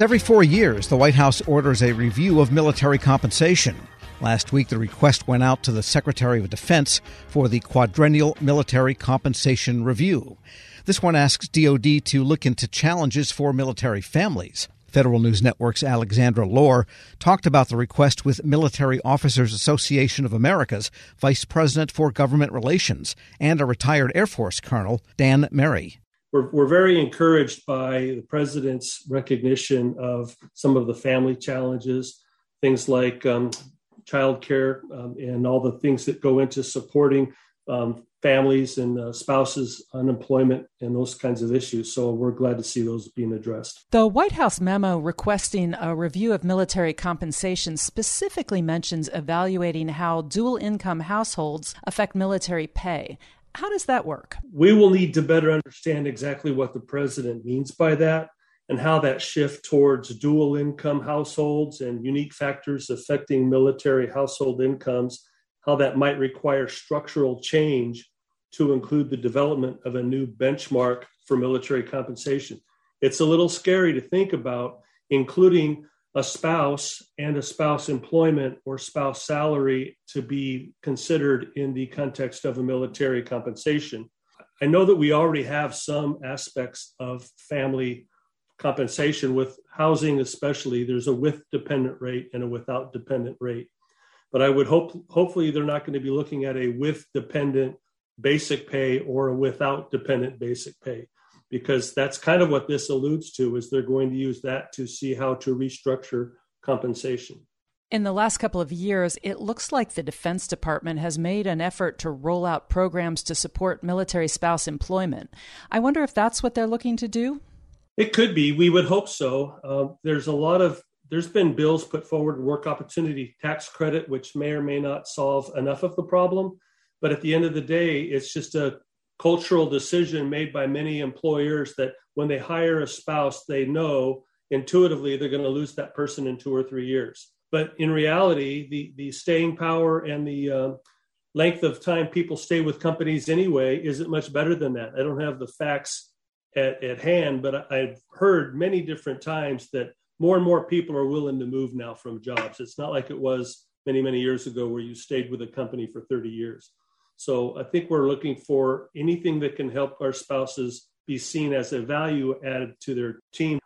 Every four years, the White House orders a review of military compensation. Last week, the request went out to the Secretary of Defense for the Quadrennial Military Compensation Review. This one asks DoD to look into challenges for military families. Federal News Network's Alexandra Lohr talked about the request with Military Officers Association of America's Vice President for Government Relations and a retired Air Force Colonel, Dan Merry we're, we're very encouraged by the president's recognition of some of the family challenges, things like um, childcare um, and all the things that go into supporting um, families and uh, spouses, unemployment, and those kinds of issues. So we're glad to see those being addressed. The White House memo requesting a review of military compensation specifically mentions evaluating how dual income households affect military pay. How does that work? We will need to better understand exactly what the president means by that and how that shift towards dual income households and unique factors affecting military household incomes, how that might require structural change to include the development of a new benchmark for military compensation. It's a little scary to think about including a spouse and a spouse employment or spouse salary to be considered in the context of a military compensation. I know that we already have some aspects of family compensation with housing, especially. There's a with dependent rate and a without dependent rate. But I would hope, hopefully, they're not going to be looking at a with dependent basic pay or a without dependent basic pay because that's kind of what this alludes to is they're going to use that to see how to restructure compensation. In the last couple of years, it looks like the Defense Department has made an effort to roll out programs to support military spouse employment. I wonder if that's what they're looking to do? It could be. We would hope so. Uh, there's a lot of there's been bills put forward, work opportunity tax credit, which may or may not solve enough of the problem. But at the end of the day, it's just a cultural decision made by many employers that when they hire a spouse, they know intuitively they're going to lose that person in two or three years. But in reality, the, the staying power and the uh, length of time people stay with companies anyway isn't much better than that. I don't have the facts at, at hand, but I've heard many different times that more and more people are willing to move now from jobs. It's not like it was many, many years ago where you stayed with a company for 30 years. So I think we're looking for anything that can help our spouses be seen as a value added to their team.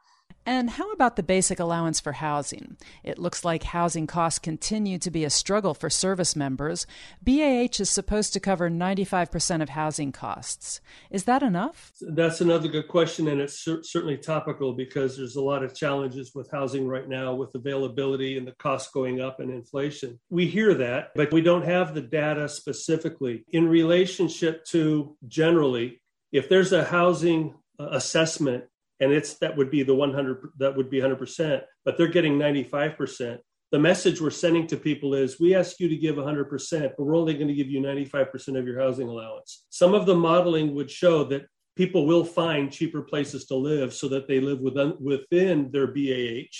And how about the basic allowance for housing? It looks like housing costs continue to be a struggle for service members. BAH is supposed to cover 95% of housing costs. Is that enough? That's another good question, and it's cer- certainly topical because there's a lot of challenges with housing right now with availability and the cost going up and inflation. We hear that, but we don't have the data specifically. In relationship to generally, if there's a housing uh, assessment and it's that would be the 100 that would be 100% but they're getting 95% the message we're sending to people is we ask you to give 100% but we're only going to give you 95% of your housing allowance. Some of the modeling would show that people will find cheaper places to live so that they live within, within their BAH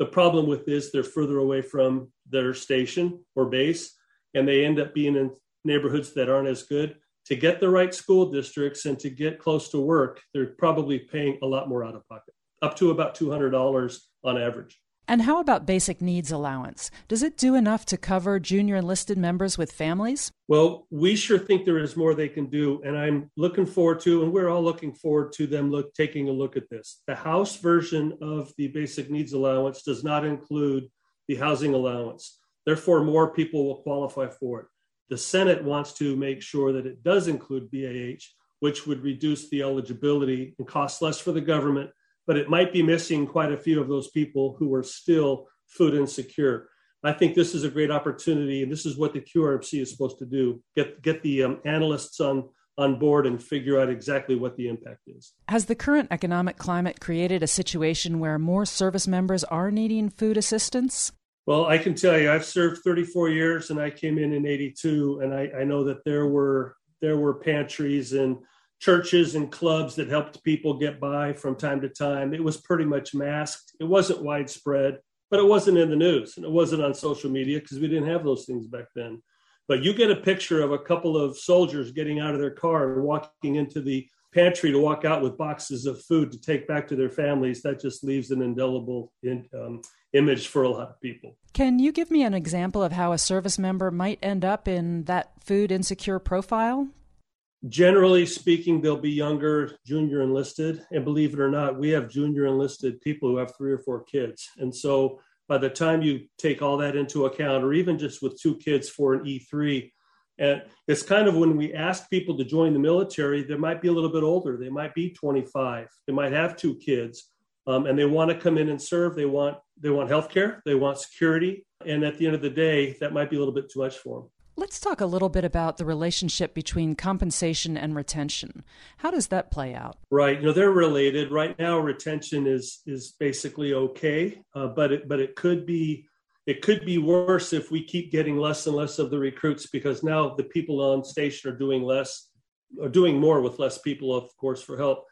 the problem with this they're further away from their station or base and they end up being in neighborhoods that aren't as good to get the right school districts and to get close to work, they're probably paying a lot more out of pocket, up to about $200 on average. And how about basic needs allowance? Does it do enough to cover junior enlisted members with families? Well, we sure think there is more they can do, and I'm looking forward to, and we're all looking forward to them look taking a look at this. The House version of the basic needs allowance does not include the housing allowance. Therefore, more people will qualify for it. The Senate wants to make sure that it does include BAH, which would reduce the eligibility and cost less for the government, but it might be missing quite a few of those people who are still food insecure. I think this is a great opportunity, and this is what the QRMC is supposed to do: get get the um, analysts on on board and figure out exactly what the impact is. Has the current economic climate created a situation where more service members are needing food assistance? Well, I can tell you, I've served 34 years, and I came in in '82, and I, I know that there were there were pantries and churches and clubs that helped people get by from time to time. It was pretty much masked. It wasn't widespread, but it wasn't in the news and it wasn't on social media because we didn't have those things back then. But you get a picture of a couple of soldiers getting out of their car and walking into the pantry to walk out with boxes of food to take back to their families, that just leaves an indelible in, um, image for a lot of people. Can you give me an example of how a service member might end up in that food insecure profile? Generally speaking, they'll be younger, junior enlisted. And believe it or not, we have junior enlisted people who have three or four kids. And so by the time you take all that into account, or even just with two kids for an E3, and it's kind of when we ask people to join the military, they might be a little bit older. They might be 25. They might have two kids, um, and they want to come in and serve. They want they want health care. They want security. And at the end of the day, that might be a little bit too much for them. Let's talk a little bit about the relationship between compensation and retention. How does that play out? Right, you know they're related. Right now, retention is is basically okay, uh, but it but it could be it could be worse if we keep getting less and less of the recruits because now the people on station are doing less, are doing more with less people, of course, for help.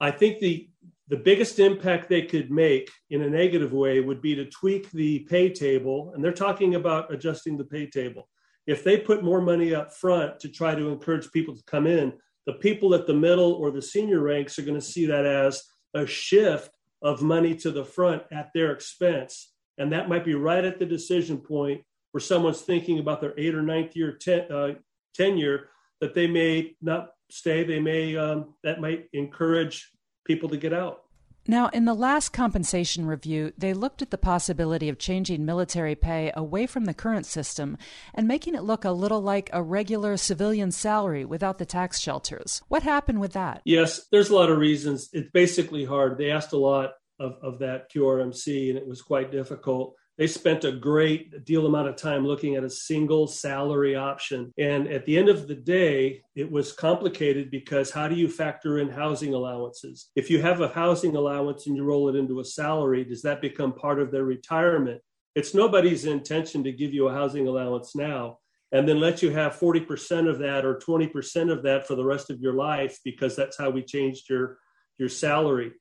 I think the the biggest impact they could make in a negative way would be to tweak the pay table, and they're talking about adjusting the pay table. If they put more money up front to try to encourage people to come in, the people at the middle or the senior ranks are going to see that as a shift of money to the front at their expense and that might be right at the decision point where someone's thinking about their eight or ninth year ten, uh, tenure that they may not stay. They may um, that might encourage people to get out. Now, in the last compensation review, they looked at the possibility of changing military pay away from the current system and making it look a little like a regular civilian salary without the tax shelters. What happened with that? Yes, there's a lot of reasons. It's basically hard. They asked a lot of, of that QRMC, and it was quite difficult. They spent a great deal amount of time looking at a single salary option. And at the end of the day, it was complicated because how do you factor in housing allowances? If you have a housing allowance and you roll it into a salary, does that become part of their retirement? It's nobody's intention to give you a housing allowance now and then let you have 40% of that or 20% of that for the rest of your life because that's how we changed your your salary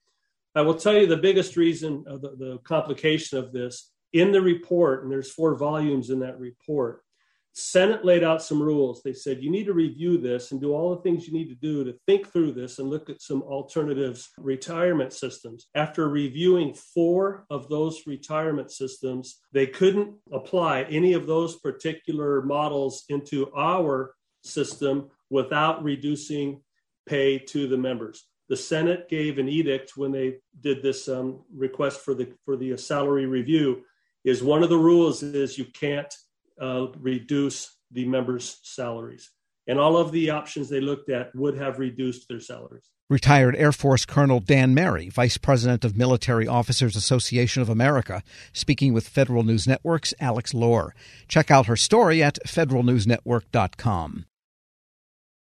I will tell you the biggest reason, of the, the complication of this in the report, and there's four volumes in that report. Senate laid out some rules. They said you need to review this and do all the things you need to do to think through this and look at some alternatives retirement systems. After reviewing four of those retirement systems, they couldn't apply any of those particular models into our system without reducing pay to the members the Senate gave an edict when they did this um, request for the for the salary review. Is one of the rules is you can't uh, reduce the members' salaries, and all of the options they looked at would have reduced their salaries. Retired Air Force Colonel Dan Merry, Vice President of Military Officers Association of America, speaking with Federal News Network's Alex Lohr. Check out her story at federalnewsnetwork.com.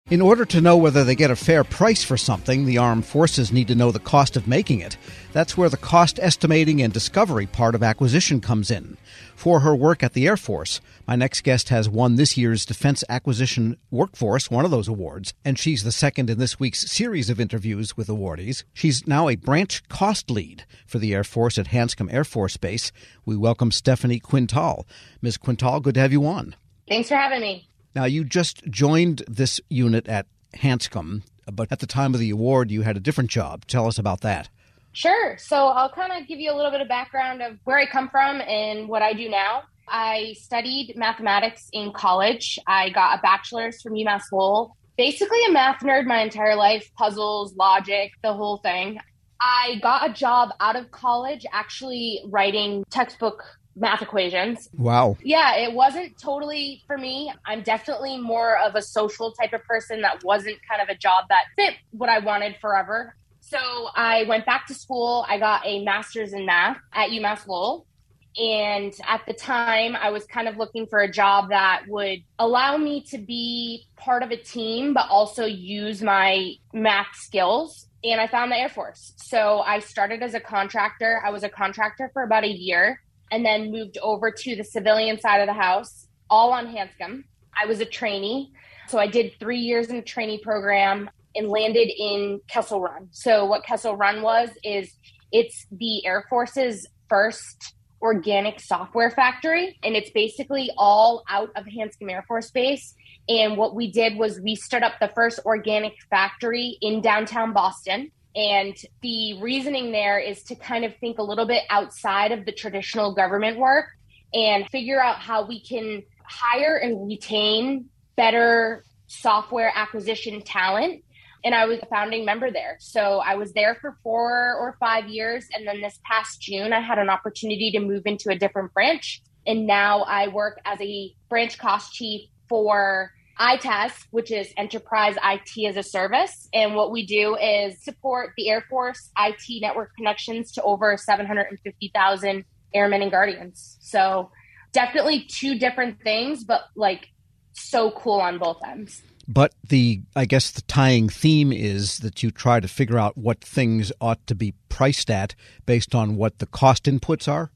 In order to know whether they get a fair price for something, the armed forces need to know the cost of making it. That's where the cost estimating and discovery part of acquisition comes in. For her work at the Air Force, my next guest has won this year's Defense Acquisition Workforce, one of those awards, and she's the second in this week's series of interviews with awardees. She's now a branch cost lead for the Air Force at Hanscom Air Force Base. We welcome Stephanie Quintal. Ms. Quintal, good to have you on. Thanks for having me. Now, you just joined this unit at Hanscom, but at the time of the award, you had a different job. Tell us about that. Sure. So I'll kind of give you a little bit of background of where I come from and what I do now. I studied mathematics in college. I got a bachelor's from UMass Lowell. Basically, a math nerd my entire life puzzles, logic, the whole thing. I got a job out of college actually writing textbook math equations. Wow. Yeah, it wasn't totally for me. I'm definitely more of a social type of person that wasn't kind of a job that fit what I wanted forever. So I went back to school. I got a master's in math at UMass Lowell. And at the time, I was kind of looking for a job that would allow me to be part of a team, but also use my math skills. And I found the Air Force. So I started as a contractor. I was a contractor for about a year and then moved over to the civilian side of the house, all on Hanscom. I was a trainee. So I did three years in a trainee program and landed in Kessel Run. So what Kessel Run was is it's the Air Force's first organic software factory and it's basically all out of Hanscom Air Force Base And what we did was we stood up the first organic factory in downtown Boston. And the reasoning there is to kind of think a little bit outside of the traditional government work and figure out how we can hire and retain better software acquisition talent. And I was a founding member there. So I was there for four or five years. And then this past June, I had an opportunity to move into a different branch. And now I work as a branch cost chief for EITaaS, which is Enterprise IT as a Service. And what we do is support the Air Force IT network connections to over 750,000 airmen and guardians. So definitely two different things, but like so cool on both ends. But the, I guess, the tying theme is that you try to figure out what things ought to be priced at based on what the cost inputs are.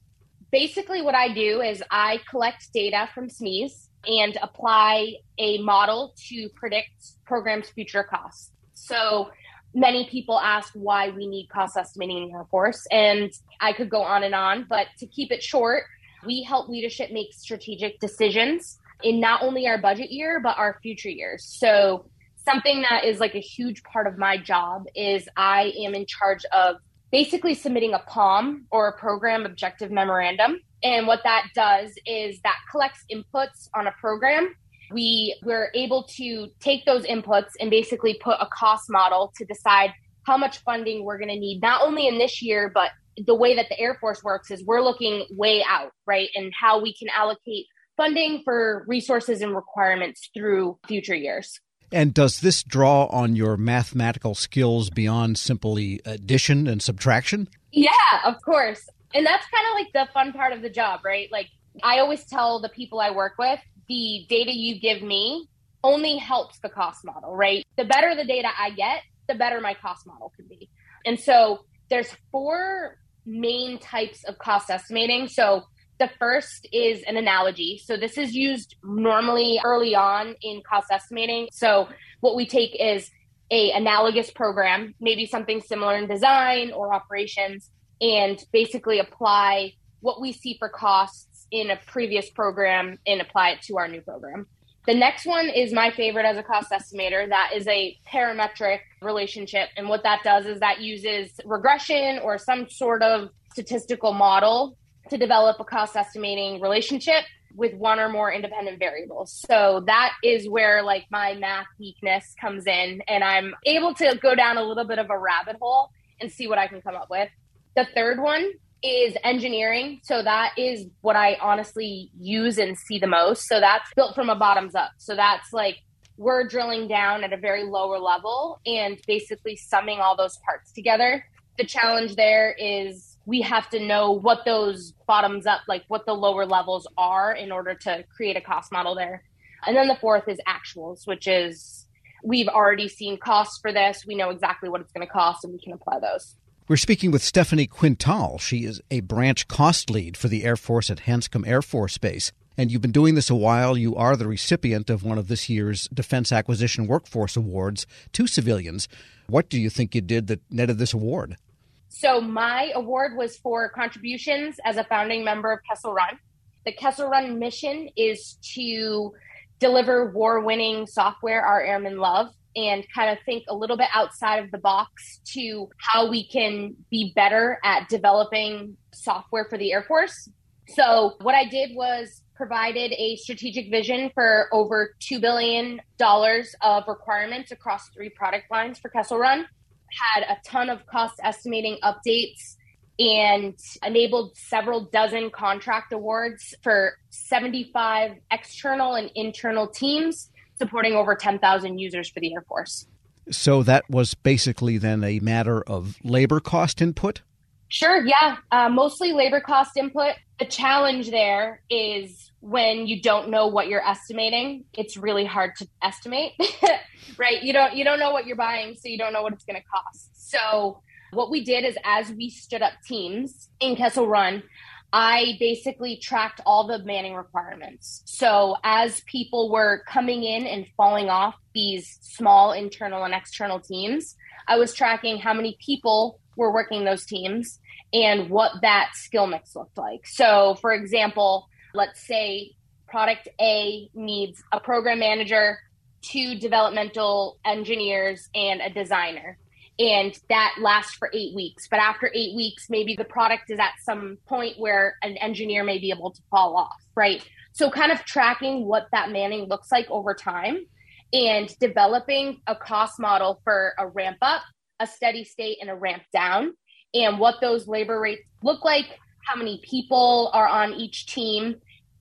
Basically, what I do is I collect data from SMEs and apply a model to predict programs' future costs. So many people ask why we need cost estimating in Air Force, and I could go on and on, but to keep it short, we help leadership make strategic decisions in not only our budget year, but our future years. So something that is like a huge part of my job is I am in charge of basically submitting a POM or a program objective memorandum. And what that does is that collects inputs on a program. We we're able to take those inputs and basically put a cost model to decide how much funding we're going to need, not only in this year, but the way that the Air Force works is we're looking way out, right? And how we can allocate funding for resources and requirements through future years. And does this draw on your mathematical skills beyond simply addition and subtraction? Yeah, of course. And that's kind of like the fun part of the job, right? Like I always tell the people I work with, the data you give me only helps the cost model, right? The better the data I get, the better my cost model can be. And so there's four main types of cost estimating. So the first is an analogy. So this is used normally early on in cost estimating. So what we take is a analogous program, maybe something similar in design or operations, and basically apply what we see for costs in a previous program and apply it to our new program. The next one is my favorite as a cost estimator. That is a parametric relationship. And what that does is that uses regression or some sort of statistical model to develop a cost estimating relationship with one or more independent variables. So that is where like my math weakness comes in and I'm able to go down a little bit of a rabbit hole and see what I can come up with. The third one is engineering. So that is what I honestly use and see the most. So that's built from a bottoms up. So that's like we're drilling down at a very lower level and basically summing all those parts together. The challenge there is we have to know what those bottoms up, like what the lower levels are in order to create a cost model there. And then the fourth is actuals, which is we've already seen costs for this. We know exactly what it's going to cost and we can apply those. We're speaking with Stephanie Quintal. She is a branch cost lead for the Air Force at Hanscom Air Force Base. And you've been doing this a while. You are the recipient of one of this year's Defense Acquisition Workforce Awards to civilians. What do you think you did that netted this award? So my award was for contributions as a founding member of Kessel Run. The Kessel Run mission is to deliver war-winning software our airmen love and kind of think a little bit outside of the box to how we can be better at developing software for the Air Force. So what I did was provided a strategic vision for over $2 billion of requirements across three product lines for Kessel Run had a ton of cost estimating updates and enabled several dozen contract awards for 75 external and internal teams supporting over 10,000 users for the Air Force. So that was basically then a matter of labor cost input? Sure, yeah. Uh, mostly labor cost input. The challenge there is when you don't know what you're estimating, it's really hard to estimate, right? You don't you don't know what you're buying, so you don't know what it's going to cost. So what we did is as we stood up teams in Kessel Run, I basically tracked all the manning requirements. So as people were coming in and falling off these small internal and external teams, I was tracking how many people were working those teams and what that skill mix looked like. So, for example, let's say product A needs a program manager, two developmental engineers, and a designer. And that lasts for eight weeks. But after eight weeks, maybe the product is at some point where an engineer may be able to fall off, right? So, kind of tracking what that manning looks like over time and developing a cost model for a ramp up, a steady state, and a ramp down, and what those labor rates look like, how many people are on each team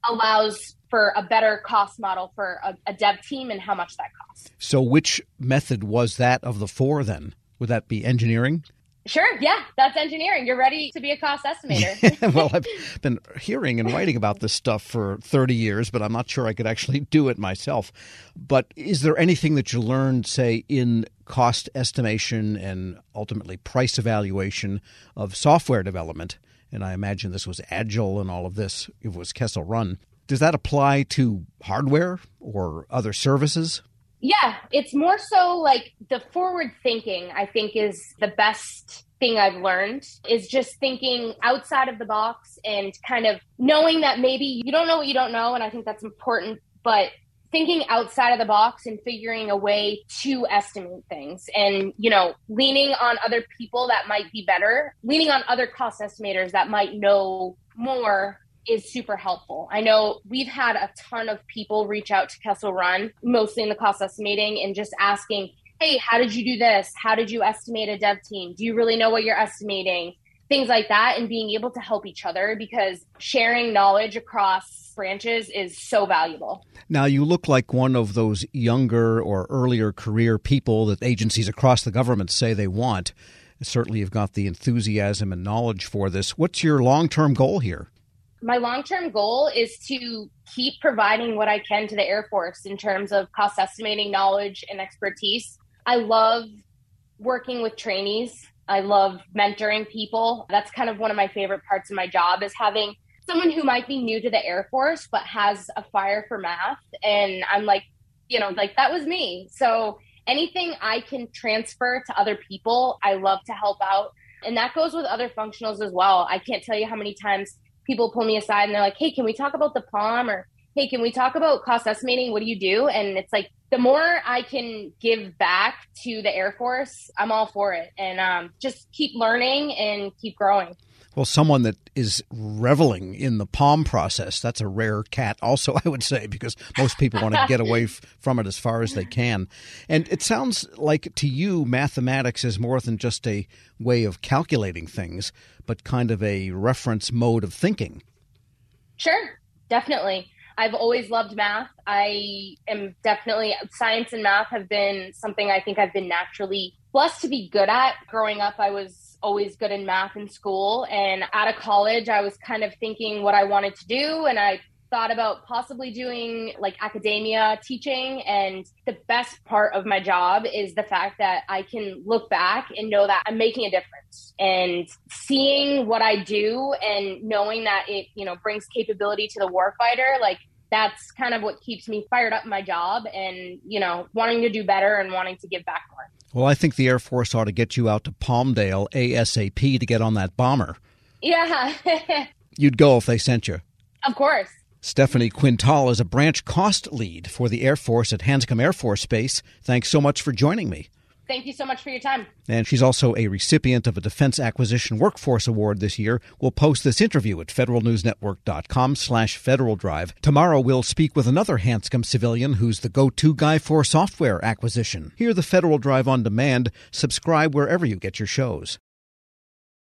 allows for a better cost model for a, a dev team and how much that costs. So, which method was that of the four then? Would that be engineering? Sure, yeah, that's engineering. You're ready to be a cost estimator. well, I've been hearing and writing about this stuff for 30 years, but I'm not sure I could actually do it myself. But is there anything that you learned, say, in cost estimation and ultimately price evaluation of software development? And I imagine this was Agile and all of this, it was Kessel Run. Does that apply to hardware or other services? Yeah, it's more so like the forward thinking, I think, is the best thing I've learned is just thinking outside of the box and kind of knowing that maybe you don't know what you don't know. And I think that's important, but thinking outside of the box and figuring a way to estimate things and, you know, leaning on other people that might be better, leaning on other cost estimators that might know more is super helpful. I know we've had a ton of people reach out to Kessel Run, mostly in the cost estimating, and just asking, hey, how did you do this? How did you estimate a dev team? Do you really know what you're estimating? Things like that, and being able to help each other because sharing knowledge across branches is so valuable. Now, you look like one of those younger or earlier career people that agencies across the government say they want. Certainly, you've got the enthusiasm and knowledge for this. What's your long term goal here? My long term goal is to keep providing what I can to the Air Force in terms of cost estimating knowledge and expertise. I love working with trainees. I love mentoring people. That's kind of one of my favorite parts of my job is having someone who might be new to the Air Force but has a fire for math and I'm like, you know, like that was me. So anything I can transfer to other people, I love to help out. And that goes with other functionals as well. I can't tell you how many times people pull me aside and they're like, hey, can we talk about the POM? or hey, can we talk about cost estimating? What do you do? And it's like the more I can give back to the Air Force, I'm all for it. And um, just keep learning and keep growing. Well, someone that is reveling in the POM process, that's a rare cat, also, I would say, because most people want to get away f- from it as far as they can. And it sounds like to you, mathematics is more than just a way of calculating things, but kind of a reference mode of thinking. Sure, definitely. I've always loved math. I am definitely, science and math have been something I think I've been naturally blessed to be good at. Growing up, I was always good in math in school. And out of college, I was kind of thinking what I wanted to do. And I thought about possibly doing like academia teaching. And the best part of my job is the fact that I can look back and know that I'm making a difference and seeing what I do and knowing that it, you know, brings capability to the warfighter. Like that's kind of what keeps me fired up in my job and, you know, wanting to do better and wanting to give back more. Well, I think the Air Force ought to get you out to Palmdale ASAP to get on that bomber. Yeah. You'd go if they sent you. Of course. Stephanie Quintal is a branch cost lead for the Air Force at Hanscom Air Force Base. Thanks so much for joining me. Thank you so much for your time. And she's also a recipient of a Defense Acquisition Workforce Award this year. We'll post this interview at federalnewsnetwork.com slash Federal Drive. Tomorrow we'll speak with another Hanscom civilian who's the go-to guy for software acquisition. Hear the Federal Drive on demand. Subscribe wherever you get your shows.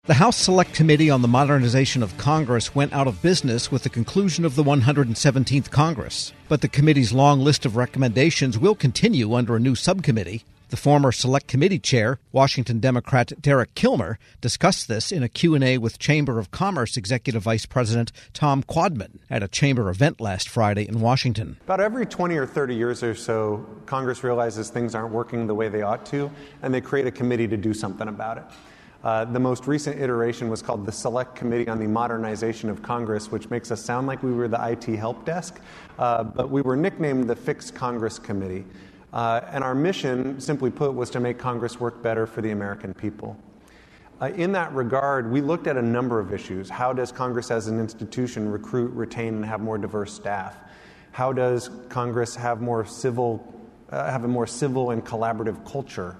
The House Select Committee on the Modernization of Congress went out of business with the conclusion of the 117th Congress. But the committee's long list of recommendations will continue under a new subcommittee. The former Select Committee Chair, Washington Democrat Derek Kilmer, discussed this in a Q&A with Chamber of Commerce Executive Vice President Tom Quaadman at a chamber event last Friday in Washington. About every 20 or 30 years or so, Congress realizes things aren't working the way they ought to, and they create a committee to do something about it. Uh, the most recent iteration was called the Select Committee on the Modernization of Congress, which makes us sound like we were the IT help desk, uh, but we were nicknamed the Fix Congress Committee. Uh, and our mission, simply put, was to make Congress work better for the American people. Uh, in that regard, we looked at a number of issues. How does Congress as an institution recruit, retain, and have more diverse staff? How does Congress have more civil, uh, have a more civil and collaborative culture?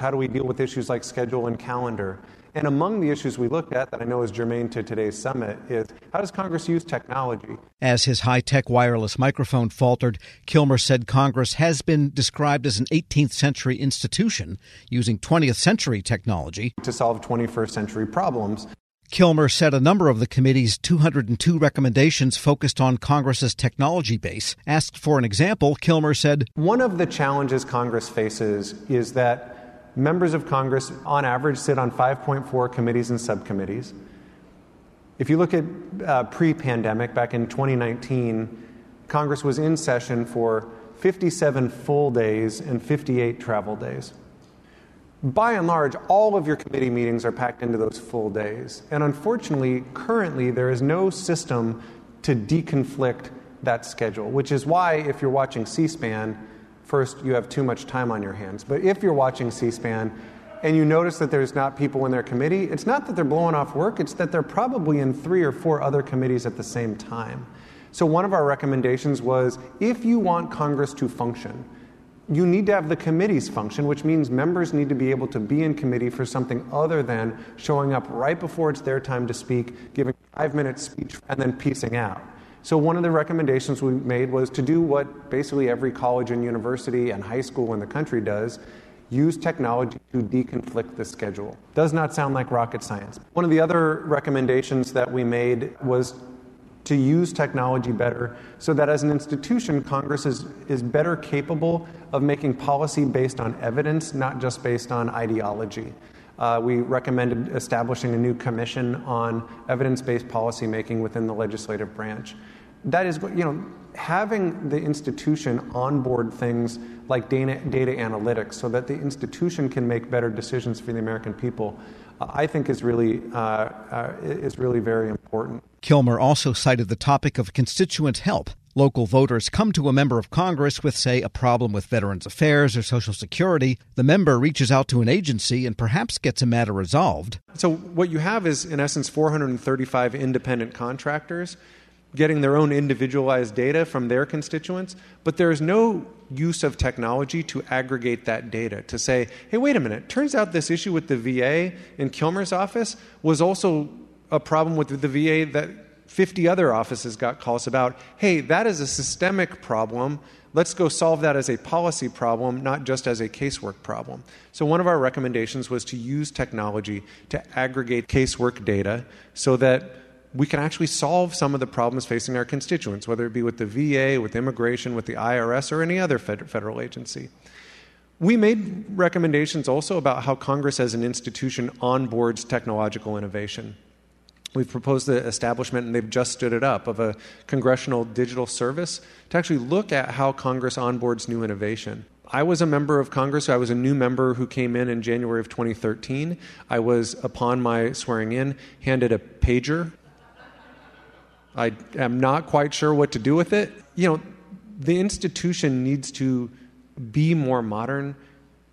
How do we deal with issues like schedule and calendar? And among the issues we looked at that I know is germane to today's summit is how does Congress use technology? As his high tech wireless microphone faltered, Kilmer said Congress has been described as an 18th century institution using 20th century technology to solve 21st century problems. Kilmer said a number of the committee's 202 recommendations focused on Congress's technology base. Asked for an example, Kilmer said One of the challenges Congress faces is that members of Congress, on average, sit on 5.4 committees and subcommittees. If you look at uh, pre pandemic, back in 2019, Congress was in session for 57 full days and 58 travel days. By and large, all of your committee meetings are packed into those full days. And unfortunately, currently, there is no system to deconflict that schedule, which is why, if you're watching C SPAN, first, you have too much time on your hands. But if you're watching C SPAN and you notice that there's not people in their committee, it's not that they're blowing off work, it's that they're probably in three or four other committees at the same time. So, one of our recommendations was if you want Congress to function, you need to have the committees function, which means members need to be able to be in committee for something other than showing up right before it's their time to speak, giving a five minute speech, and then piecing out. So, one of the recommendations we made was to do what basically every college and university and high school in the country does use technology to deconflict the schedule. Does not sound like rocket science. One of the other recommendations that we made was to use technology better so that as an institution, Congress is, is better capable of making policy based on evidence, not just based on ideology. Uh, we recommended establishing a new commission on evidence based policymaking within the legislative branch that is, you know, having the institution onboard things like data, data analytics so that the institution can make better decisions for the American people, uh, I think is really, uh, uh, is really very important. Kilmer also cited the topic of constituent help. Local voters come to a member of Congress with, say, a problem with Veterans Affairs or Social Security. The member reaches out to an agency and perhaps gets a matter resolved. So, what you have is, in essence, 435 independent contractors getting their own individualized data from their constituents, but there is no use of technology to aggregate that data to say, hey, wait a minute, turns out this issue with the VA in Kilmer's office was also a problem with the VA that 50 other offices got calls about. Hey, that is a systemic problem. Let's go solve that as a policy problem, not just as a casework problem. So, one of our recommendations was to use technology to aggregate casework data so that we can actually solve some of the problems facing our constituents, whether it be with the VA, with immigration, with the IRS, or any other federal agency. We made recommendations also about how Congress as an institution onboards technological innovation. We've proposed the establishment, and they've just stood it up, of a congressional digital service to actually look at how Congress onboards new innovation. I was a member of Congress. I was a new member who came in in January of 2013. I was, upon my swearing in, handed a pager I am not quite sure what to do with it. You know, the institution needs to be more modern.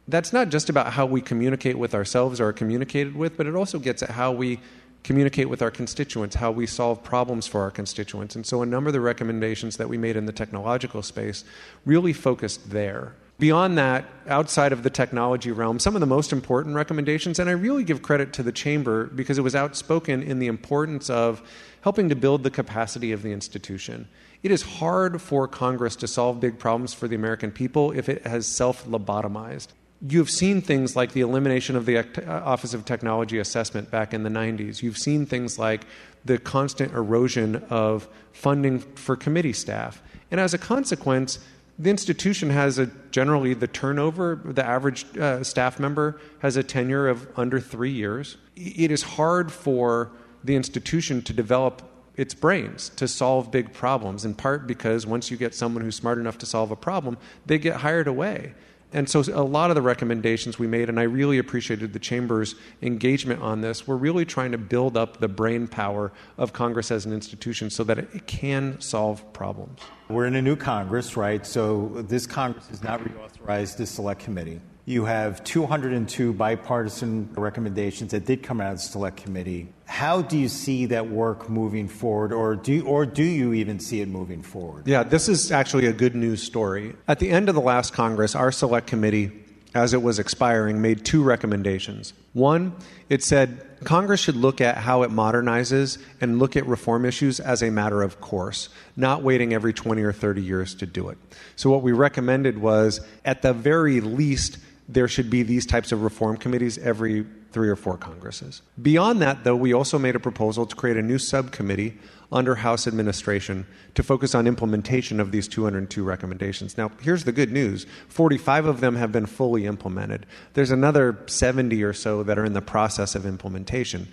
That's not just about how we communicate with ourselves or are communicated with, but it also gets at how we communicate with our constituents, how we solve problems for our constituents. And so a number of the recommendations that we made in the technological space really focused there. Beyond that, outside of the technology realm, some of the most important recommendations, and I really give credit to the Chamber because it was outspoken in the importance of helping to build the capacity of the institution. It is hard for Congress to solve big problems for the American people if it has self lobotomized. You've seen things like the elimination of the uh, Office of Technology Assessment back in the 90s. You've seen things like the constant erosion of funding for committee staff. And as a consequence, the institution has a generally the turnover the average uh, staff member has a tenure of under three years it is hard for the institution to develop its brains to solve big problems in part because once you get someone who's smart enough to solve a problem they get hired away and so, a lot of the recommendations we made, and I really appreciated the Chamber's engagement on this, we're really trying to build up the brain power of Congress as an institution so that it can solve problems. We're in a new Congress, right? So, this Congress has not reauthorized this select committee. You have 202 bipartisan recommendations that did come out of the select committee. How do you see that work moving forward, or do, or do you even see it moving forward? Yeah, this is actually a good news story. At the end of the last Congress, our select committee as it was expiring, made two recommendations. One, it said Congress should look at how it modernizes and look at reform issues as a matter of course, not waiting every 20 or 30 years to do it. So, what we recommended was, at the very least, there should be these types of reform committees every three or four Congresses. Beyond that, though, we also made a proposal to create a new subcommittee under House administration to focus on implementation of these 202 recommendations. Now, here's the good news 45 of them have been fully implemented. There's another 70 or so that are in the process of implementation.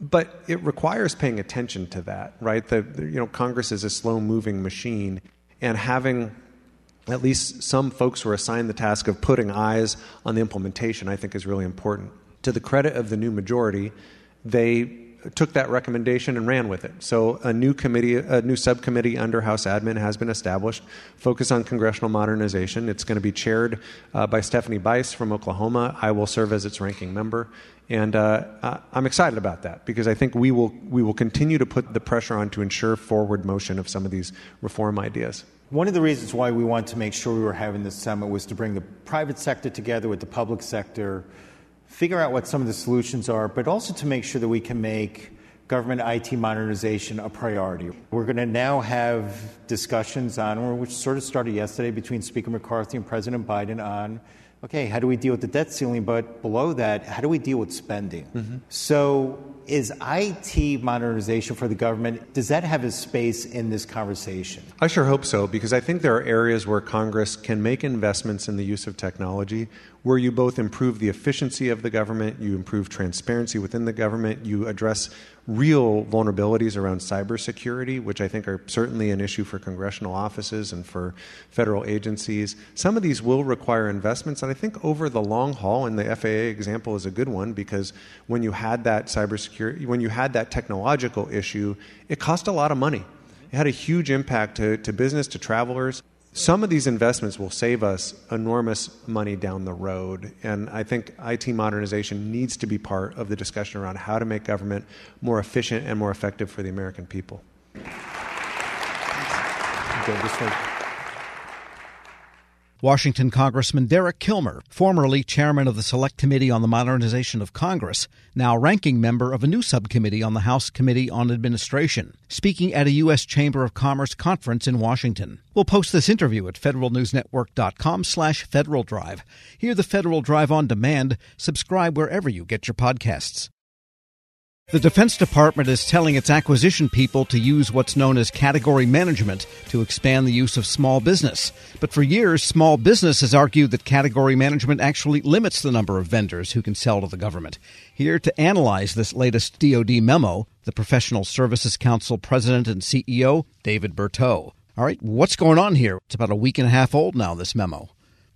But it requires paying attention to that, right? The, you know, Congress is a slow moving machine, and having at least some folks were assigned the task of putting eyes on the implementation, I think is really important. To the credit of the new majority, they took that recommendation and ran with it. So a new committee, a new subcommittee under House Admin has been established, focused on congressional modernization. It's going to be chaired uh, by Stephanie Bice from Oklahoma. I will serve as its ranking member. And uh, I'm excited about that because I think we will, we will continue to put the pressure on to ensure forward motion of some of these reform ideas. One of the reasons why we wanted to make sure we were having this summit was to bring the private sector together with the public sector figure out what some of the solutions are, but also to make sure that we can make government IT modernization a priority. We're going to now have discussions on, which sort of started yesterday between Speaker McCarthy and President Biden on okay, how do we deal with the debt ceiling? But below that, how do we deal with spending? Mm-hmm. So, is IT modernization for the government, does that have a space in this conversation? I sure hope so, because I think there are areas where Congress can make investments in the use of technology where you both improve the efficiency of the government, you improve transparency within the government, you address real vulnerabilities around cybersecurity, which I think are certainly an issue for congressional offices and for federal agencies. Some of these will require investments, and I think over the long haul, and the FAA example is a good one because when you had that cybersecurity, when you had that technological issue, it cost a lot of money. It had a huge impact to, to business, to travelers some of these investments will save us enormous money down the road. And I think IT modernization needs to be part of the discussion around how to make government more efficient and more effective for the American people. Washington Congressman Derek Kilmer, formerly chairman of the Select Committee on the Modernization of Congress, now ranking member of a new subcommittee on the House Committee on Administration, speaking at a U.S. Chamber of Commerce conference in Washington. We'll post this interview at federalnewsnetwork.com slash Federal Drive. Hear the Federal Drive on demand. Subscribe wherever you get your podcasts. The Defense Department is telling its acquisition people to use what's known as category management to expand the use of small business. But for years, small business has argued that category management actually limits the number of vendors who can sell to the government. Here to analyze this latest DoD memo, the Professional Services Council President and CEO, David Berteau. All right, what's going on here? It's about a week and a half old now, this memo.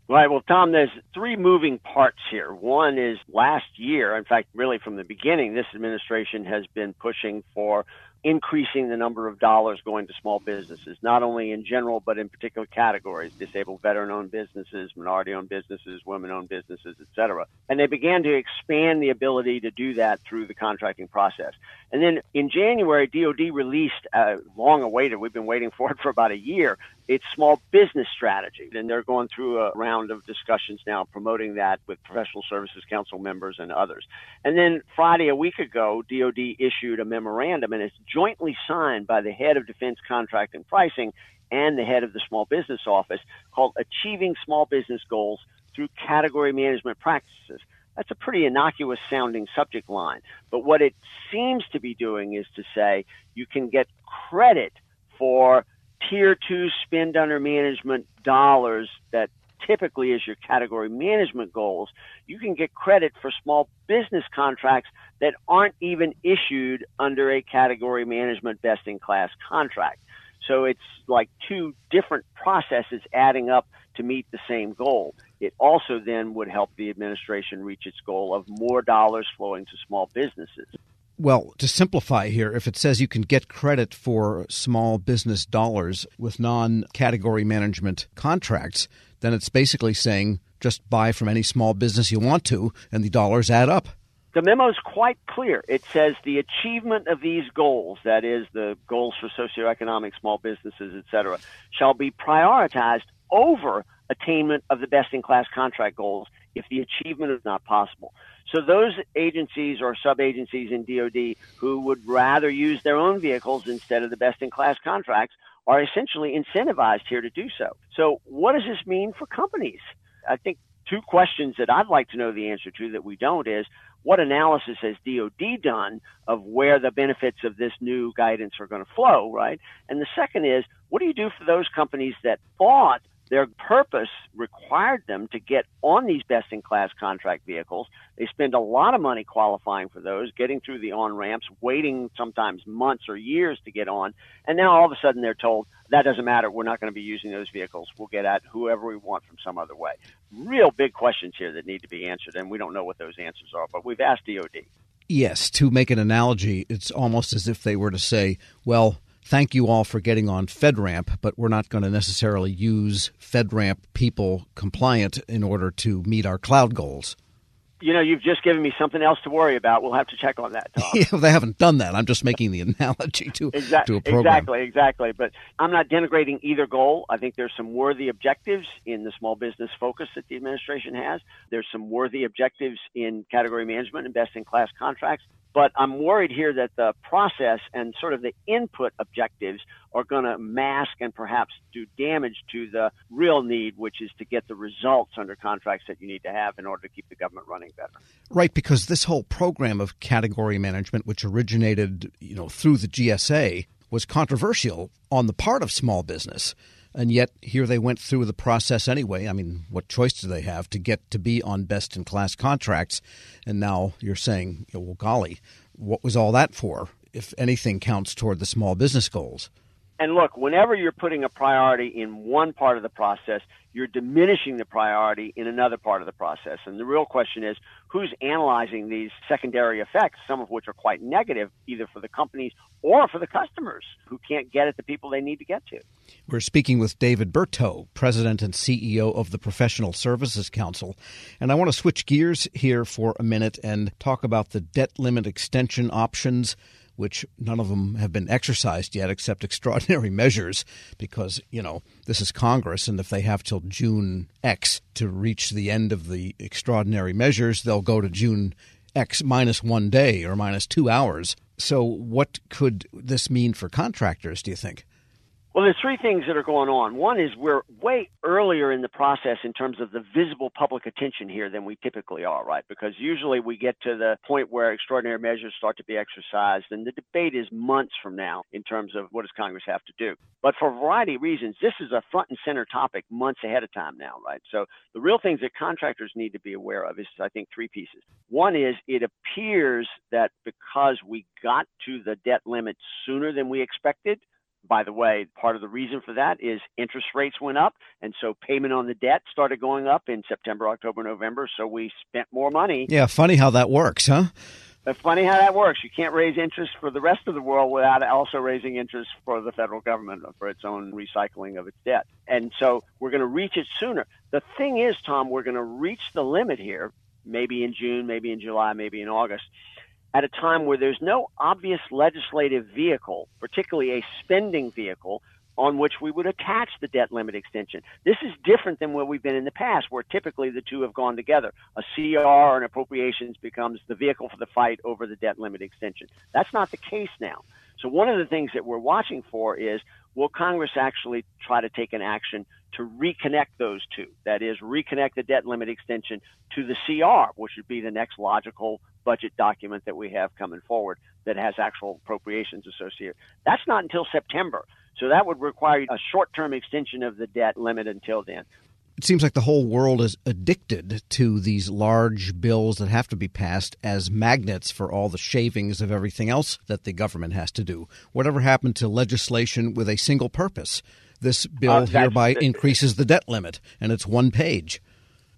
Right. Well, Tom, there's three moving parts here. One is last year, in fact, really from the beginning, this administration has been pushing for increasing the number of dollars going to small businesses, not only in general, but in particular categories, disabled veteran owned businesses, minority owned businesses, women owned businesses, et cetera. And they began to expand the ability to do that through the contracting process. And then in January, DOD released, a long awaited, we've been waiting for it for about a year, its small business strategy. And they're going through a round of discussions now promoting that with Professional Services Council members and others. And then Friday, a week ago, DOD issued a memorandum and it's jointly signed by the head of Defense Contract and Pricing and the head of the Small Business Office called Achieving Small Business Goals Through Category Management Practices. That's a pretty innocuous sounding subject line. But what it seems to be doing is to say you can get credit for tier two spend under management dollars that typically is your category management goals, you can get credit for small business contracts that aren't even issued under a category management best in class contract. So it's like two different processes adding up to meet the same goal. It also then would help the administration reach its goal of more dollars flowing to small businesses. Well, to simplify here, if it says you can get credit for small business dollars with non category management contracts, then it's basically saying just buy from any small business you want to, and the dollars add up. The memo is quite clear. It says the achievement of these goals, that is, the goals for socioeconomic small businesses, et cetera, shall be prioritized over attainment of the best in class contract goals if the achievement is not possible. So those agencies or sub agencies in DoD who would rather use their own vehicles instead of the best in class contracts are essentially incentivized here to do so. So what does this mean for companies? I think two questions that I'd like to know the answer to that we don't is what analysis has DOD done of where the benefits of this new guidance are going to flow, right? And the second is, what do you do for those companies that thought their purpose required them to get on these best in class contract vehicles. They spend a lot of money qualifying for those, getting through the on ramps, waiting sometimes months or years to get on. And now all of a sudden they're told that doesn't matter. We're not going to be using those vehicles. We'll get at whoever we want from some other way. Real big questions here that need to be answered. And we don't know what those answers are, but we've asked DOD. Yes, to make an analogy, it's almost as if they were to say, well, thank you all for getting on FedRAMP, but we're not going to necessarily use FedRAMP people compliant in order to meet our cloud goals. You know, you've just given me something else to worry about. We'll have to check on that. Tom. yeah, they haven't done that. I'm just making the analogy to, exactly, to a program. Exactly, exactly. But I'm not denigrating either goal. I think there's some worthy objectives in the small business focus that the administration has. There's some worthy objectives in category management and best in class contracts. But I'm worried here that the process and sort of the input objectives are going to mask and perhaps do damage to the real need, which is to get the results under contracts that you need to have in order to keep the government running better. Right, because this whole program of category management, which originated, you know, through the GSA, was controversial on the part of small business. And yet, here they went through the process anyway. I mean, what choice do they have to get to be on best in class contracts? And now you're saying, well, golly, what was all that for? If anything counts toward the small business goals. And look, whenever you're putting a priority in one part of the process, you're diminishing the priority in another part of the process. And the real question is who's analyzing these secondary effects, some of which are quite negative, either for the companies or for the customers who can't get at the people they need to get to. We're speaking with David Berteau, President and CEO of the Professional Services Council. And I want to switch gears here for a minute and talk about the debt limit extension options which none of them have been exercised yet except extraordinary measures because, you know, this is Congress, and if they have till June X to reach the end of the extraordinary measures, they'll go to June X minus one day or minus two hours. So, what could this mean for contractors, do you think? Well, there's three things that are going on. One is we're way earlier in the process in terms of the visible public attention here than we typically are, right? Because usually we get to the point where extraordinary measures start to be exercised, and the debate is months from now in terms of what does Congress have to do. But for a variety of reasons, this is a front and center topic months ahead of time now, right? So the real things that contractors need to be aware of is, I think, three pieces. One is it appears that because we got to the debt limit sooner than we expected, by the way, part of the reason for that is interest rates went up, and so payment on the debt started going up in September, October, November. So we spent more money. Yeah, funny how that works, huh? But funny how that works. You can't raise interest for the rest of the world without also raising interest for the federal government for its own recycling of its debt. And so we're going to reach it sooner. The thing is, Tom, we're going to reach the limit here, maybe in June, maybe in July, maybe in August at a time where there's no obvious legislative vehicle, particularly a spending vehicle, on which we would attach the debt limit extension. This is different than where we've been in the past, where typically the two have gone together. A CR and appropriations becomes the vehicle for the fight over the debt limit extension. That's not the case now. So one of the things that we're watching for is will Congress actually try to take an action to reconnect those two? That is, reconnect the debt limit extension to the CR, which would be the next logical budget document that we have coming forward that has actual appropriations associated. That's not until September. So that would require a short term extension of the debt limit until then. It seems like the whole world is addicted to these large bills that have to be passed as magnets for all the shavings of everything else that the government has to do. Whatever happened to legislation with a single purpose? This bill uh, hereby increases the debt limit, and it's one page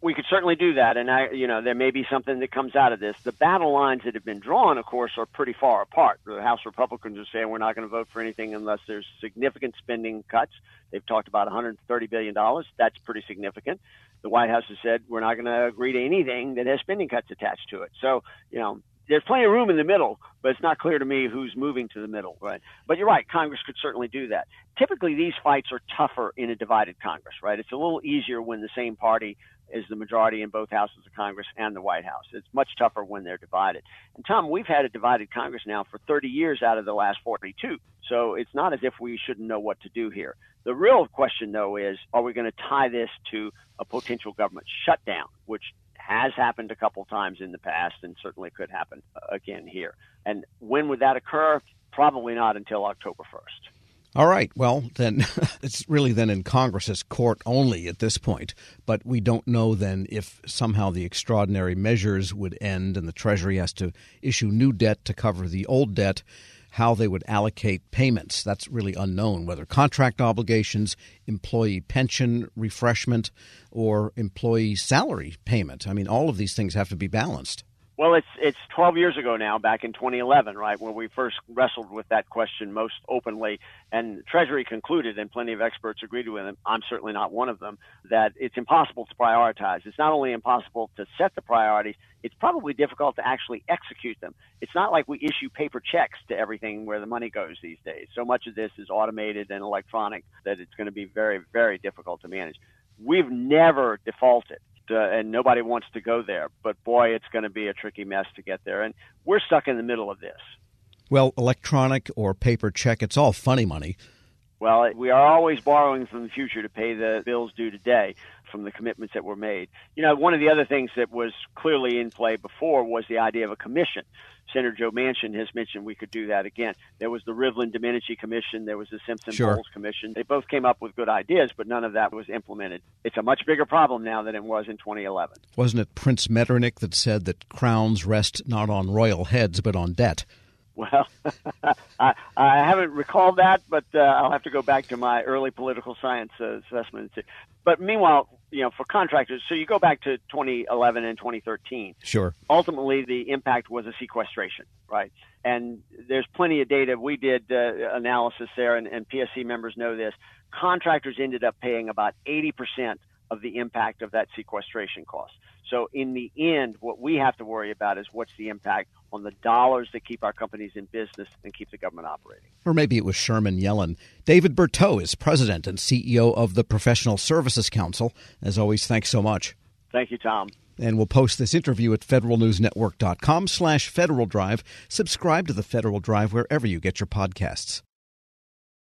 we could certainly do that, and I, you know, there may be something that comes out of this. The battle lines that have been drawn, of course, are pretty far apart. The House Republicans are saying we're not going to vote for anything unless there's significant spending cuts. They've talked about 130 billion dollars. That's pretty significant. the White House has said we're not going to agree to anything that has spending cuts attached to it. So, you know, there's plenty of room in the middle, but it's not clear to me who's moving to the middle, right? But you're right, Congress could certainly do that. Typically, these fights are tougher in a divided Congress, right? It's a little easier when the same party is the majority in both houses of Congress and the White House. It's much tougher when they're divided. And Tom, we've had a divided Congress now for 30 years out of the last 42. So it's not as if we shouldn't know what to do here. The real question, though, is are we going to tie this to a potential government shutdown, which has happened a couple times in the past and certainly could happen again here. And when would that occur? Probably not until October 1st. All right. Well, then it's really then in Congress's court only at this point. But we don't know then if somehow the extraordinary measures would end and the Treasury has to issue new debt to cover the old debt how they would allocate payments. That's really unknown, whether contract obligations, employee pension refreshment, or employee salary payment. I mean, all of these things have to be balanced. Well, it's it's 12 years ago now, back in 2011, right, when we first wrestled with that question most openly, and Treasury concluded, and plenty of experts agreed with him. I'm certainly not one of them. That it's impossible to prioritize. It's not only impossible to set the priorities; it's probably difficult to actually execute them. It's not like we issue paper checks to everything where the money goes these days. So much of this is automated and electronic that it's going to be very, very difficult to manage. We've never defaulted uh, and nobody wants to go there. But boy, it's going to be a tricky mess to get there, and we're stuck in the middle of this. Well, electronic or paper check, it's all funny money. Well, we are always borrowing from the future to pay the bills due today from the commitments that were made. You know, one of the other things that was clearly in play before was the idea of a commission. Senator Joe Manchin has mentioned we could do that again. There was the Rivlin Domenici Commission, there was the Simpson sure. Bowles Commission. They both came up with good ideas, but none of that was implemented. It's a much bigger problem now than it was in 2011. Wasn't it Prince Metternich that said that crowns rest not on royal heads but on debt? Well, I, I haven't recalled that, but uh, I'll have to go back to my early political science uh, assessment. But meanwhile, you know, for contractors, so you go back to 2011 and 2013. Sure. Ultimately, the impact was a sequestration, right? And there's plenty of data. We did uh, analysis there, and, and PSC members know this. Contractors ended up paying about 80% of the impact of that sequestration cost. So in the end, what we have to worry about is what's the impact on the dollars that keep our companies in business and keep the government operating. Or maybe it was Sherman Yellen. David Berteau is president and CEO of the Professional Services Council. As always, thanks so much. Thank you, Tom. And we'll post this interview at federalnewsnetwork.com slash Federal Drive. Subscribe to the Federal Drive wherever you get your podcasts.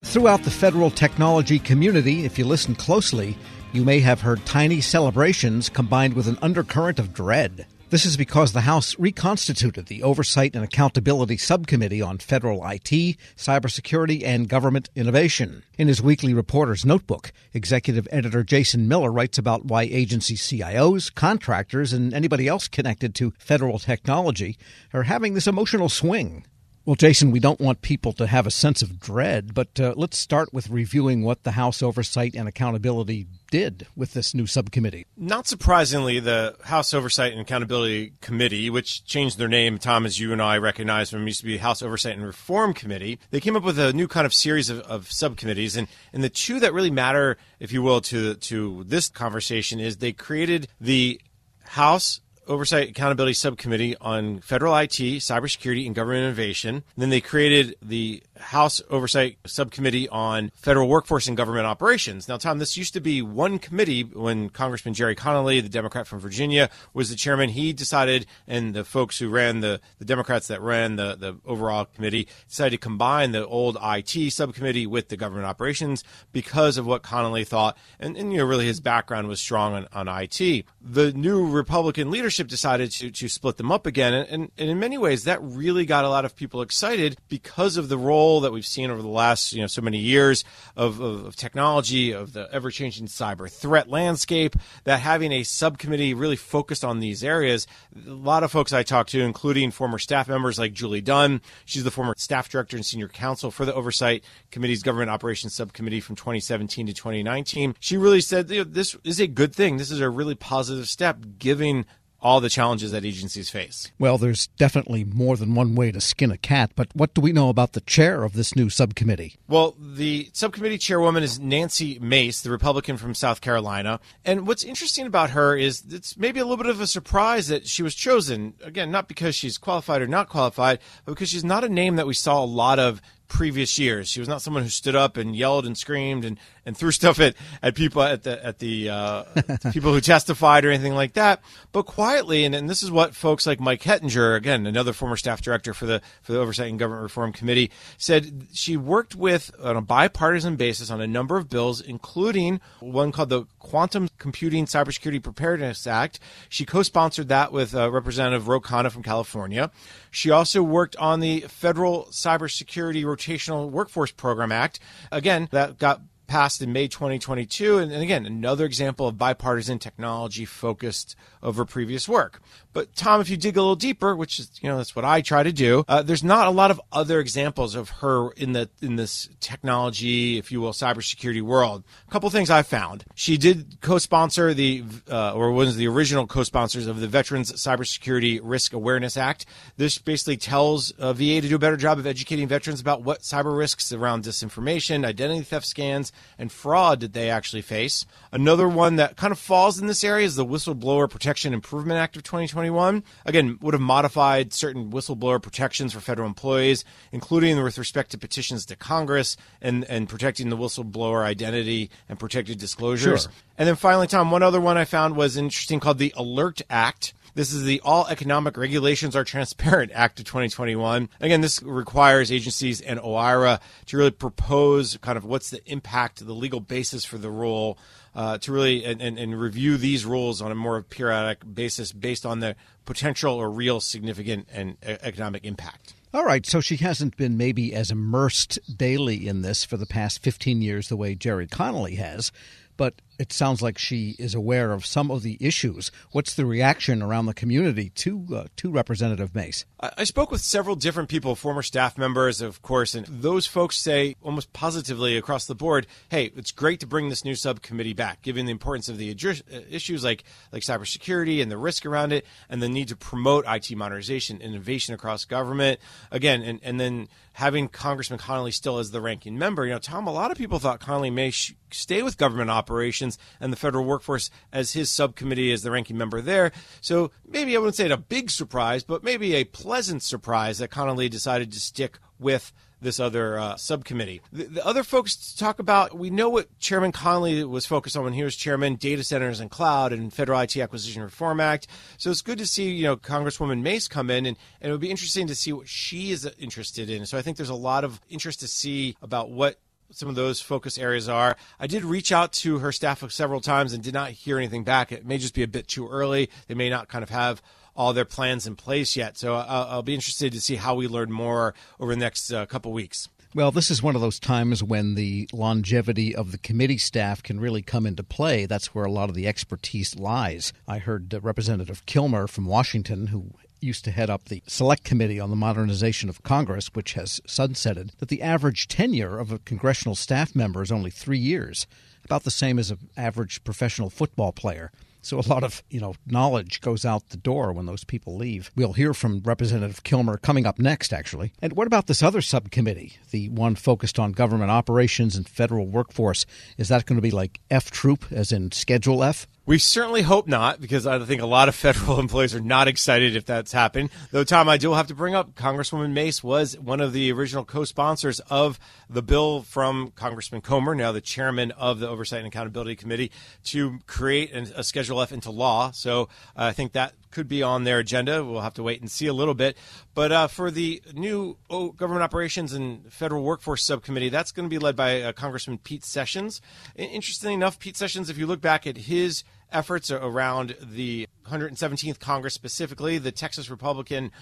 Throughout the federal technology community, if you listen closely, you may have heard tiny celebrations combined with an undercurrent of dread. This is because the House reconstituted the Oversight and Accountability Subcommittee on Federal IT, Cybersecurity, and Government Innovation. In his weekly reporter's notebook, executive editor Jason Miller writes about why agency CIOs, contractors, and anybody else connected to federal technology are having this emotional swing. Well, Jason, we don't want people to have a sense of dread, but uh, let's start with reviewing what the House Oversight and Accountability did with this new subcommittee. Not surprisingly, the House Oversight and Accountability Committee, which changed their name, Tom, as you and I recognize from used to be House Oversight and Reform Committee, they came up with a new kind of series of, of subcommittees. And, and the two that really matter, if you will, to, to this conversation is they created the House Oversight Accountability Subcommittee on Federal IT, Cybersecurity, and Government Innovation. And then they created the House Oversight Subcommittee on Federal Workforce and Government Operations. Now, Tom, this used to be one committee when Congressman Jerry Connolly, the Democrat from Virginia, was the chairman. He decided, and the folks who ran the, the Democrats that ran the, the overall committee decided to combine the old IT subcommittee with the government operations because of what Connolly thought. And, and you know, really his background was strong on, on IT. The new Republican leadership decided to, to split them up again. And, and, and in many ways, that really got a lot of people excited because of the role role that we've seen over the last you know so many years of, of, of technology, of the ever changing cyber threat landscape, that having a subcommittee really focused on these areas. A lot of folks I talked to, including former staff members like Julie Dunne, she's the former staff director and senior counsel for the Oversight Committee's Government Operations Subcommittee from 2017 to 2019. She really said this is a good thing. This is a really positive step, giving all the challenges that agencies face. Well, there's definitely more than one way to skin a cat, but what do we know about the chair of this new subcommittee? Well, the subcommittee chairwoman is Nancy Mace, the Republican from South Carolina. And what's interesting about her is it's maybe a little bit of a surprise that she was chosen. Again, not because she's qualified or not qualified, but because she's not a name that we saw a lot of previous years. She was not someone who stood up and yelled and screamed and, and threw stuff at, at people at the at the uh, people who testified or anything like that. But quietly, and, and this is what folks like Mike Hettinger, again another former staff director for the for the Oversight and Government Reform Committee, said she worked with on a bipartisan basis on a number of bills, including one called the Quantum Computing Cybersecurity Preparedness Act. She co-sponsored that with uh, Representative Ro Khanna from California. She also worked on the Federal Cybersecurity Rotational Workforce Program Act. Again, that got passed in May 2022. And, and, again, another example of bipartisan technology focused over previous work. But Tom, if you dig a little deeper, which is you know that's what I try to do, uh, there's not a lot of other examples of her in the in this technology, if you will, cybersecurity world. A couple things I found. She did co-sponsor the uh, or was the original co-sponsors of the Veterans Cybersecurity Risk Awareness Act. This basically tells uh, VA to do a better job of educating veterans about what cyber risks around disinformation, identity theft scans, and fraud that they actually face. Another one that kind of falls in this area is the Whistleblower Protection Improvement Act of 2021. Again, would have modified certain whistleblower protections for federal employees, including with respect to petitions to Congress and, and protecting the whistleblower identity and protected disclosures. Sure. And then finally, Tom, one other one I found was interesting called the Alert Act. This is the All Economic Regulations Are Transparent Act of 2021. Again, this requires agencies and OIRA to really propose kind of what's the impact, the legal basis for the rule, uh, to really and, and, review these rules on a more periodic basis based on the potential or real significant and economic impact. All right, so she hasn't been maybe as immersed daily in this for the past 15 years the way Jerry Connolly has, but it sounds like she is aware of some of the issues. What's the reaction around the community to uh, to Representative Mace? I, I spoke with several different people, former staff members, of course, and those folks say almost positively across the board, "Hey, it's great to bring this new subcommittee back, given the importance of the uh, issues like like cybersecurity and the risk around it, and the need to promote IT modernization, innovation across government." Again, and and then having Congressman Connolly still as the ranking member, you know, Tom, a lot of people thought Connolly may sh- stay with government operations and the federal workforce as his subcommittee as the ranking member there. So maybe I wouldn't say it a big surprise, but maybe a pleasant surprise that Connolly decided to stick with this other uh, subcommittee. The, the, other folks to talk about, we know what Chairman Connolly was focused on when he was chairman: data centers and cloud and Federal IT Acquisition Reform Act. So it's good to see you know Congresswoman Mace come in, and, and it would be interesting to see what she is interested in. So I think there's a lot of interest to see about what some of those focus areas are. I did reach out to her staff several times and did not hear anything back. It may just be a bit too early. They may not kind of have all their plans in place yet. So I'll, I'll be interested to see how we learn more over the next uh, couple weeks. Well, this is one of those times when the longevity of the committee staff can really come into play. That's where a lot of the expertise lies. I heard uh, Representative Kilmer from Washington, who used to head up the Select Committee on the Modernization of Congress, which has sunsetted, that the average tenure of a congressional staff member is only three years, about the same as an average professional football player. So a lot of, you know, knowledge goes out the door when those people leave. We'll hear from Representative Kilmer coming up next, actually. And what about this other subcommittee, the one focused on government operations and federal workforce? Is that going to be like F Troop, as in Schedule F? We certainly hope not, because I think a lot of federal employees are not excited if that's happened. Though, Tom, I do have to bring up Congresswoman Mace was one of the original co sponsors of the bill from Congressman Comer, now the chairman of the Oversight and Accountability Committee, to create a Schedule F into law. So uh, I think that could be on their agenda. We'll have to wait and see a little bit. But uh, for the new Government Operations and Federal Workforce Subcommittee, that's going to be led by uh, Congressman Pete Sessions. Interestingly enough, Pete Sessions, if you look back at his efforts around the 117th Congress specifically, the Texas Republican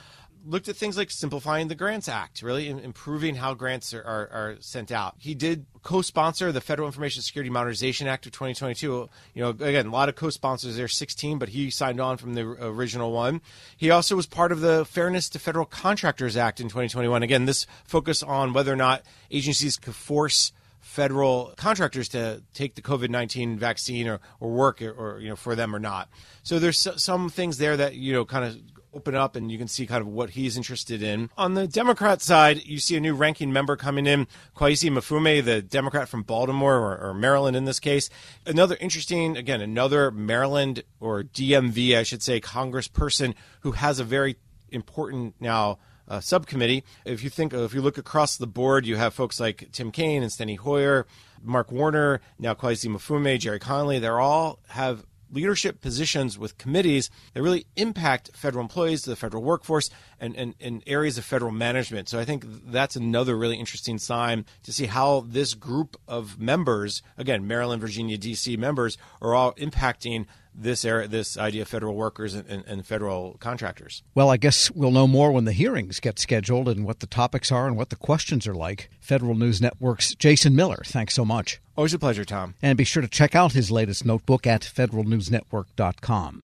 looked at things like simplifying the Grants Act, really improving how grants are, are, are sent out. He did co-sponsor the Federal Information Security Modernization Act of 2022. You know, again, a lot of co-sponsors there, 16, but he signed on from the original one. He also was part of the Fairness to Federal Contractors Act in 2021. Again, this focus on whether or not agencies could force federal contractors to take the COVID nineteen vaccine or, or work or, or, you know for them or not. So there's some things there that you know kind of open up and you can see kind of what he's interested in. On the Democrat side, you see a new ranking member coming in, Kweisi Mfume, the Democrat from Baltimore or, or, Maryland in this case. Another interesting, again, another Maryland or DMV, I should say, congressperson who has a very important now uh, subcommittee. If you think, if you look across the board, you have folks like Tim Kaine and Steny Hoyer, Mark Warner, now Kweisi Mfume, Jerry Connolly. They're all have leadership positions with committees that really impact federal employees, the federal workforce, and, and, and, areas of federal management. So I think that's another really interesting sign to see how this group of members, again, Maryland, Virginia, D.C. members, are all impacting this era, this idea of federal workers and, and, and, federal contractors. Well, I guess we'll know more when the hearings get scheduled and what the topics are and what the questions are like. Federal News Network's Jason Miller, thanks so much. Always a pleasure, Tom. And be sure to check out his latest notebook at federalnewsnetwork.com.